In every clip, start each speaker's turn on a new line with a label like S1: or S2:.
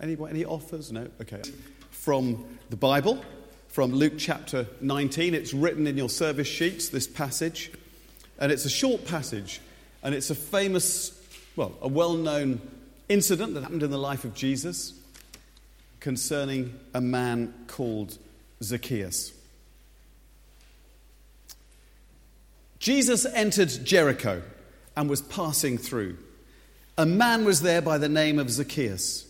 S1: Any, any offers? No? Okay. From the Bible, from Luke chapter 19. It's written in your service sheets, this passage. And it's a short passage, and it's a famous, well, a well known incident that happened in the life of Jesus concerning a man called Zacchaeus. Jesus entered Jericho and was passing through. A man was there by the name of Zacchaeus.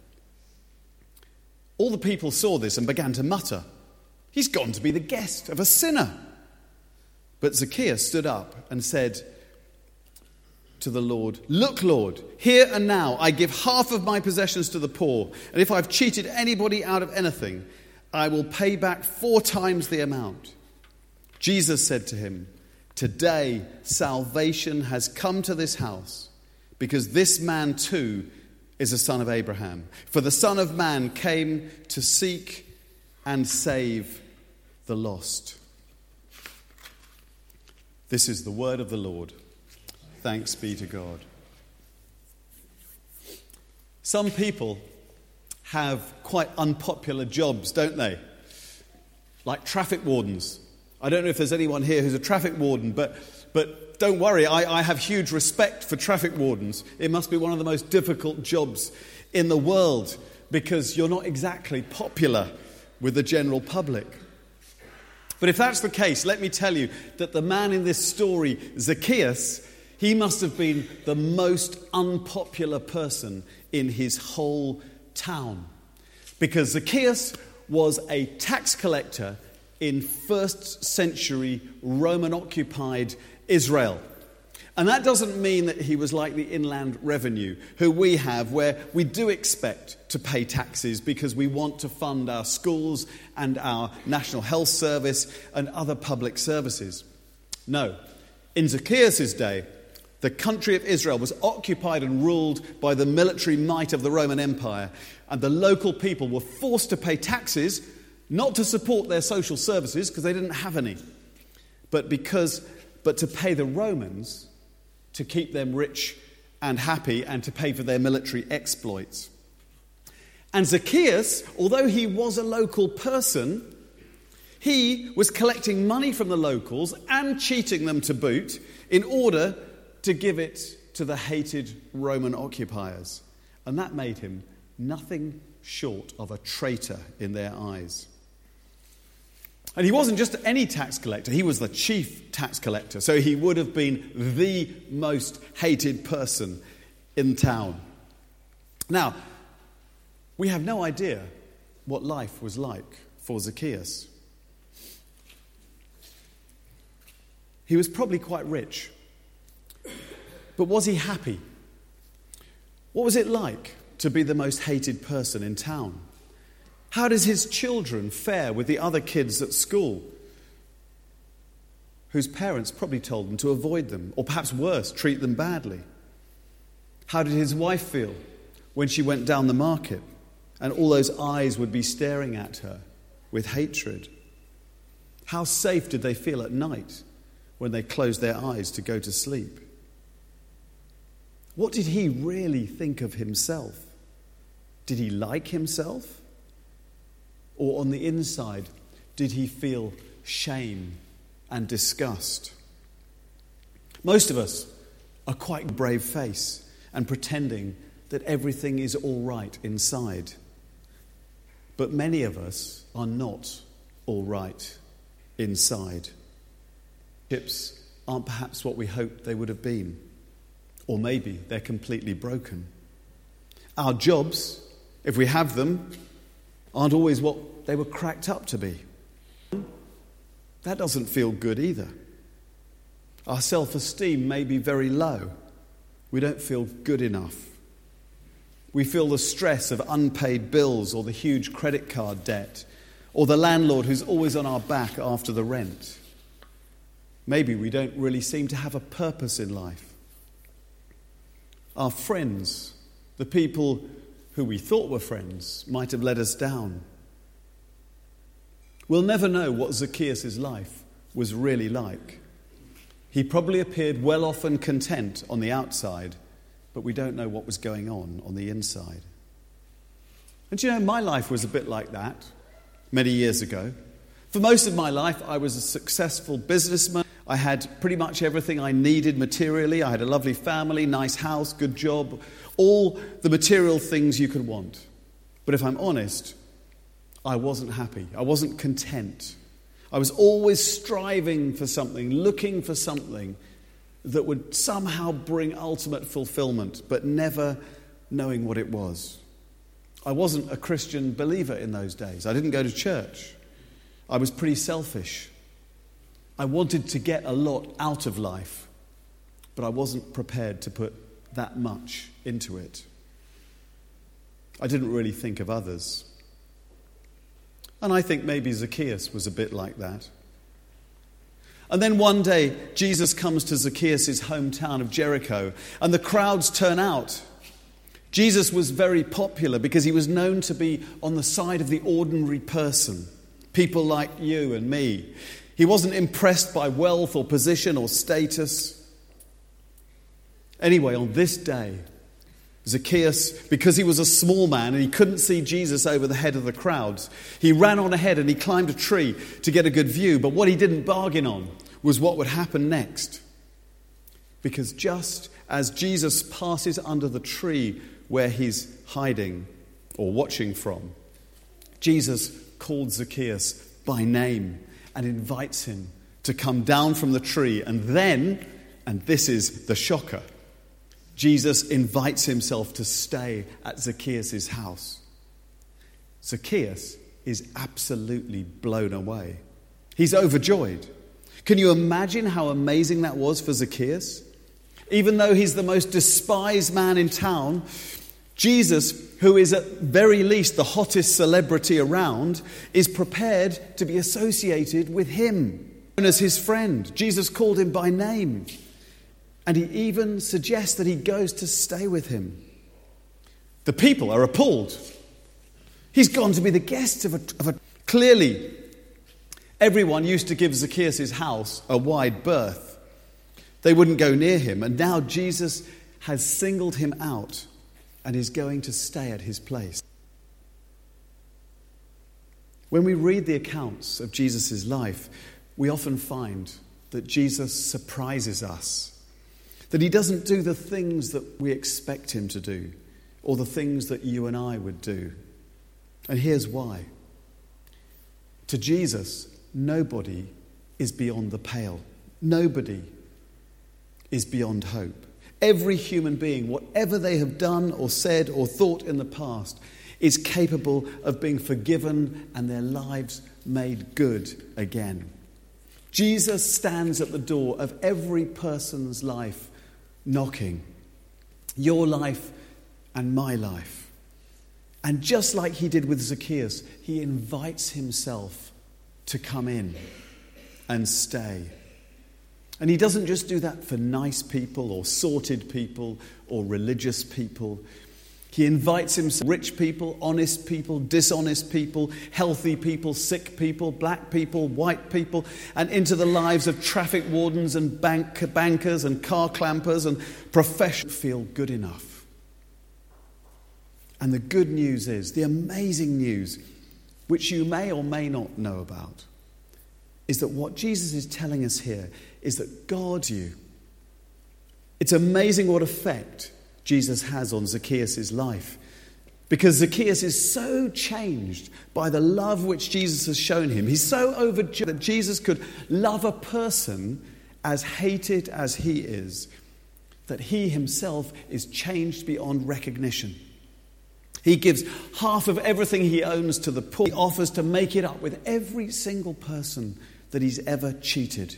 S1: All the people saw this and began to mutter, He's gone to be the guest of a sinner. But Zacchaeus stood up and said to the Lord, Look, Lord, here and now I give half of my possessions to the poor, and if I've cheated anybody out of anything, I will pay back four times the amount. Jesus said to him, Today salvation has come to this house, because this man too is a son of Abraham. For the Son of Man came to seek and save the lost. This is the word of the Lord. Thanks be to God. Some people have quite unpopular jobs, don't they? Like traffic wardens. I don't know if there's anyone here who's a traffic warden, but, but don't worry, I, I have huge respect for traffic wardens. It must be one of the most difficult jobs in the world because you're not exactly popular with the general public. But if that's the case, let me tell you that the man in this story, Zacchaeus, he must have been the most unpopular person in his whole town. Because Zacchaeus was a tax collector in first century Roman occupied Israel. And that doesn't mean that he was like the Inland Revenue, who we have, where we do expect to pay taxes because we want to fund our schools and our National Health Service and other public services. No. In Zacchaeus' day, the country of Israel was occupied and ruled by the military might of the Roman Empire, and the local people were forced to pay taxes not to support their social services because they didn't have any, but because but to pay the Romans to keep them rich and happy and to pay for their military exploits. And Zacchaeus, although he was a local person, he was collecting money from the locals and cheating them to boot in order to give it to the hated Roman occupiers. And that made him nothing short of a traitor in their eyes. And he wasn't just any tax collector, he was the chief tax collector. So he would have been the most hated person in town. Now, we have no idea what life was like for Zacchaeus. He was probably quite rich. But was he happy? What was it like to be the most hated person in town? How does his children fare with the other kids at school? Whose parents probably told them to avoid them, or perhaps worse, treat them badly. How did his wife feel when she went down the market and all those eyes would be staring at her with hatred? How safe did they feel at night when they closed their eyes to go to sleep? What did he really think of himself? Did he like himself? Or on the inside, did he feel shame and disgust? Most of us are quite brave face and pretending that everything is all right inside. But many of us are not all right inside. Ships aren't perhaps what we hoped they would have been, or maybe they're completely broken. Our jobs, if we have them, aren't always what they were cracked up to be. That doesn't feel good either. Our self esteem may be very low. We don't feel good enough. We feel the stress of unpaid bills or the huge credit card debt or the landlord who's always on our back after the rent. Maybe we don't really seem to have a purpose in life. Our friends, the people who we thought were friends, might have let us down. We'll never know what Zacchaeus' life was really like. He probably appeared well off and content on the outside, but we don't know what was going on on the inside. And you know, my life was a bit like that many years ago. For most of my life, I was a successful businessman. I had pretty much everything I needed materially. I had a lovely family, nice house, good job, all the material things you could want. But if I'm honest, I wasn't happy. I wasn't content. I was always striving for something, looking for something that would somehow bring ultimate fulfillment, but never knowing what it was. I wasn't a Christian believer in those days. I didn't go to church. I was pretty selfish. I wanted to get a lot out of life, but I wasn't prepared to put that much into it. I didn't really think of others. And I think maybe Zacchaeus was a bit like that. And then one day, Jesus comes to Zacchaeus' hometown of Jericho, and the crowds turn out. Jesus was very popular because he was known to be on the side of the ordinary person, people like you and me. He wasn't impressed by wealth or position or status. Anyway, on this day, Zacchaeus, because he was a small man and he couldn't see Jesus over the head of the crowds, he ran on ahead and he climbed a tree to get a good view. But what he didn't bargain on was what would happen next. Because just as Jesus passes under the tree where he's hiding or watching from, Jesus called Zacchaeus by name and invites him to come down from the tree. And then, and this is the shocker, Jesus invites himself to stay at Zacchaeus' house. Zacchaeus is absolutely blown away. He's overjoyed. Can you imagine how amazing that was for Zacchaeus? Even though he's the most despised man in town, Jesus, who is at very least the hottest celebrity around, is prepared to be associated with him as his friend. Jesus called him by name. And he even suggests that he goes to stay with him. The people are appalled. He's gone to be the guest of a, of a clearly, everyone used to give Zacchaeus' house a wide berth. They wouldn't go near him, and now Jesus has singled him out and is going to stay at his place. When we read the accounts of Jesus' life, we often find that Jesus surprises us that he doesn't do the things that we expect him to do or the things that you and I would do. And here's why. To Jesus, nobody is beyond the pale. Nobody is beyond hope. Every human being, whatever they have done or said or thought in the past, is capable of being forgiven and their lives made good again. Jesus stands at the door of every person's life knocking. Your life and my life. And just like he did with Zacchaeus, he invites himself to come in and stay. And he doesn't just do that for nice people or sorted people or religious people. He invites himself rich people, honest people, dishonest people, healthy people, sick people, black people, white people, and into the lives of traffic wardens and bank, bankers and car clampers and professionals feel good enough. And the good news is, the amazing news, which you may or may not know about, is that what Jesus is telling us here is that God, you, it's amazing what effect Jesus has on Zacchaeus' life. Because Zacchaeus is so changed by the love which Jesus has shown him. He's so overjoyed that Jesus could love a person as hated as he is, that he himself is changed beyond recognition. He gives half of everything he owns to the poor. He offers to make it up with every single person that he's ever cheated.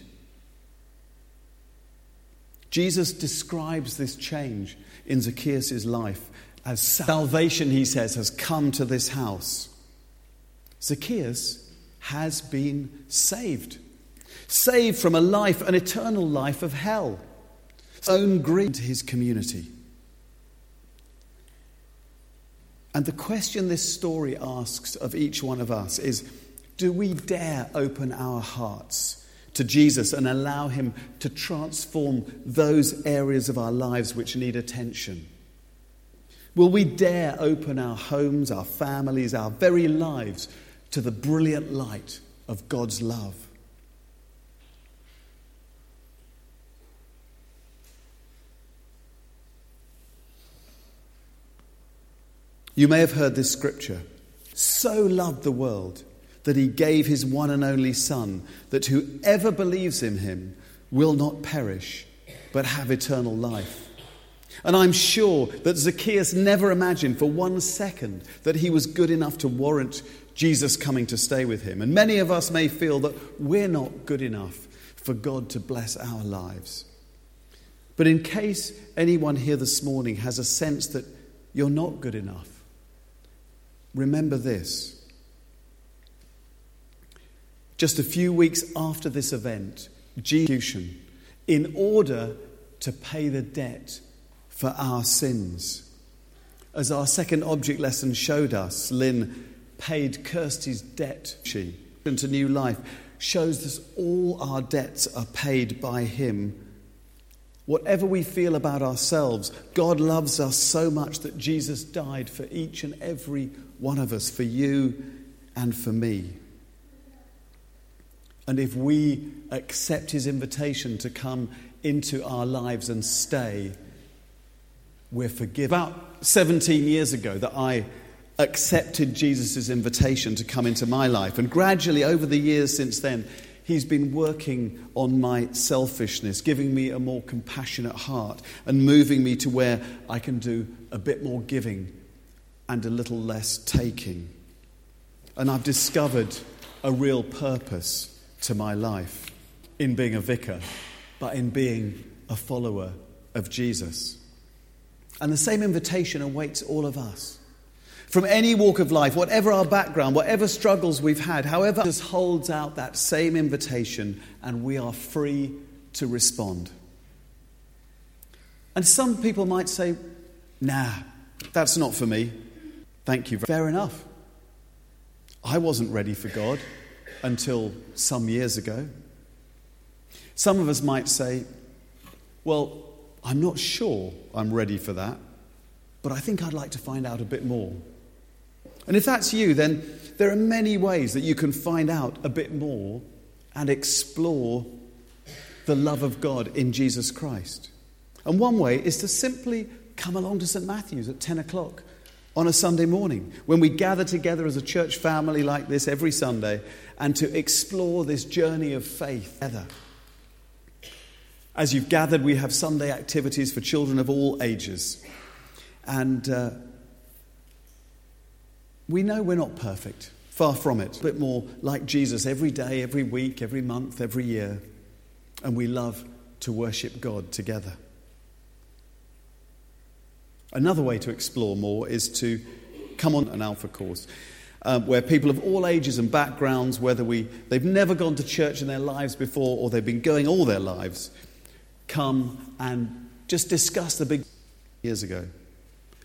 S1: Jesus describes this change in Zacchaeus' life as salvation, he says, has come to this house, Zacchaeus has been saved. Saved from a life, an eternal life of hell. His own greed to his community. And the question this story asks of each one of us is do we dare open our hearts to Jesus and allow him to transform those areas of our lives which need attention? Will we dare open our homes, our families, our very lives to the brilliant light of God's love? You may have heard this scripture. So loved the world that he gave his one and only Son, that whoever believes in him will not perish, but have eternal life. And I'm sure that Zacchaeus never imagined for one second that he was good enough to warrant Jesus coming to stay with him. And many of us may feel that we're not good enough for God to bless our lives. But in case anyone here this morning has a sense that you're not good enough, remember this. Just a few weeks after this event, Jesus, in order to pay the debt for our sins. As our second object lesson showed us, Lynn paid Kirsty's debt, she, into new life, shows us all our debts are paid by Him. Whatever we feel about ourselves, God loves us so much that Jesus died for each and every one of us, for you and for me. And if we accept His invitation to come into our lives and stay, we're forgiven. About 17 years ago, that I accepted Jesus' invitation to come into my life. And gradually, over the years since then, He's been working on my selfishness, giving me a more compassionate heart, and moving me to where I can do a bit more giving and a little less taking. And I've discovered a real purpose to my life in being a vicar, but in being a follower of Jesus. And the same invitation awaits all of us. From any walk of life, whatever our background, whatever struggles we've had, however, just holds out that same invitation and we are free to respond. And some people might say, nah, that's not for me. Thank you. Fair enough. I wasn't ready for God until some years ago. Some of us might say, well, I'm not sure I'm ready for that, but I think I'd like to find out a bit more. And if that's you, then there are many ways that you can find out a bit more and explore the love of God in Jesus Christ. And one way is to simply come along to St. Matthew's at 10 o'clock on a Sunday morning when we gather together as a church family like this every Sunday and to explore this journey of faith together. As you've gathered, we have Sunday activities for children of all ages. And uh, we know we're not perfect, far from it. A bit more like Jesus every day, every week, every month, every year. And we love to worship God together. Another way to explore more is to come on an Alpha course. Um, where people of all ages and backgrounds, whether we, they've never gone to church in their lives before or they've been going all their lives, come and just discuss the big years ago.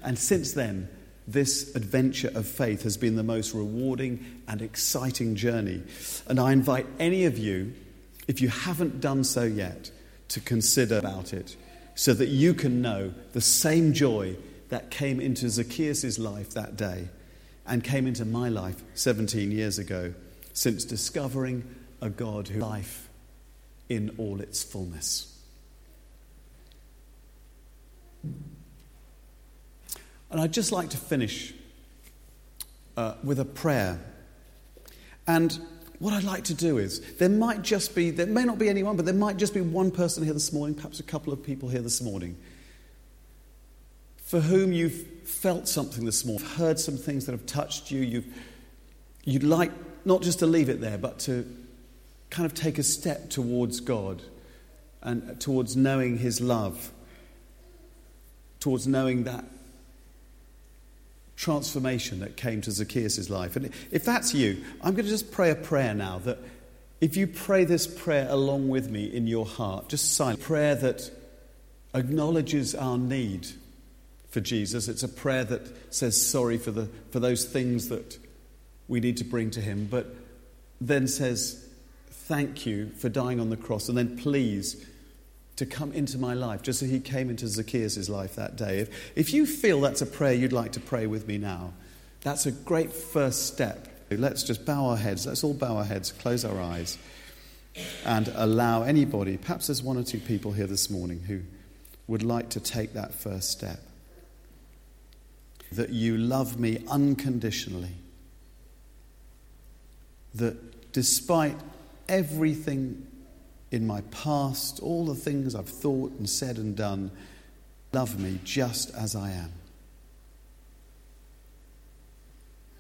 S1: And since then, this adventure of faith has been the most rewarding and exciting journey. And I invite any of you, if you haven't done so yet, to consider about it so that you can know the same joy that came into Zacchaeus' life that day and came into my life 17 years ago since discovering a God who life in all its fullness. And I'd just like to finish uh, with a prayer. And what I'd like to do is, there might just be, there may not be anyone, but there might just be one person here this morning, perhaps a couple of people here this morning, for whom you've felt something this morning, heard some things that have touched you. You've, you'd like not just to leave it there, but to kind of take a step towards God and towards knowing His love, towards knowing that transformation that came to Zacchaeus' life. And if that's you, I'm going to just pray a prayer now that if you pray this prayer along with me in your heart, just silent, prayer that acknowledges our need for Jesus. It's a prayer that says sorry for, the, for those things that we need to bring to Him, but then says, Thank you for dying on the cross, and then please to come into my life, just as He came into Zacchaeus' life that day. If, if you feel that's a prayer you'd like to pray with me now, that's a great first step. Let's just bow our heads. Let's all bow our heads, close our eyes, and allow anybody, perhaps there's one or two people here this morning who would like to take that first step. That you love me unconditionally. That despite everything in my past, all the things I've thought and said and done, love me just as I am.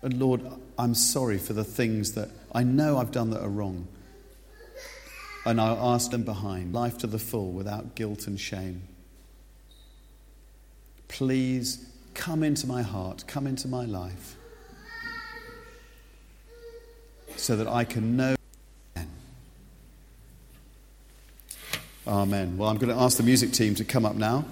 S1: And Lord, I'm sorry for the things that I know I've done that are wrong. And I'll ask them behind, life to the full without guilt and shame. Please come into my heart, come into my life, so that I can know. Amen. Well, I'm going to ask the music team to come up now.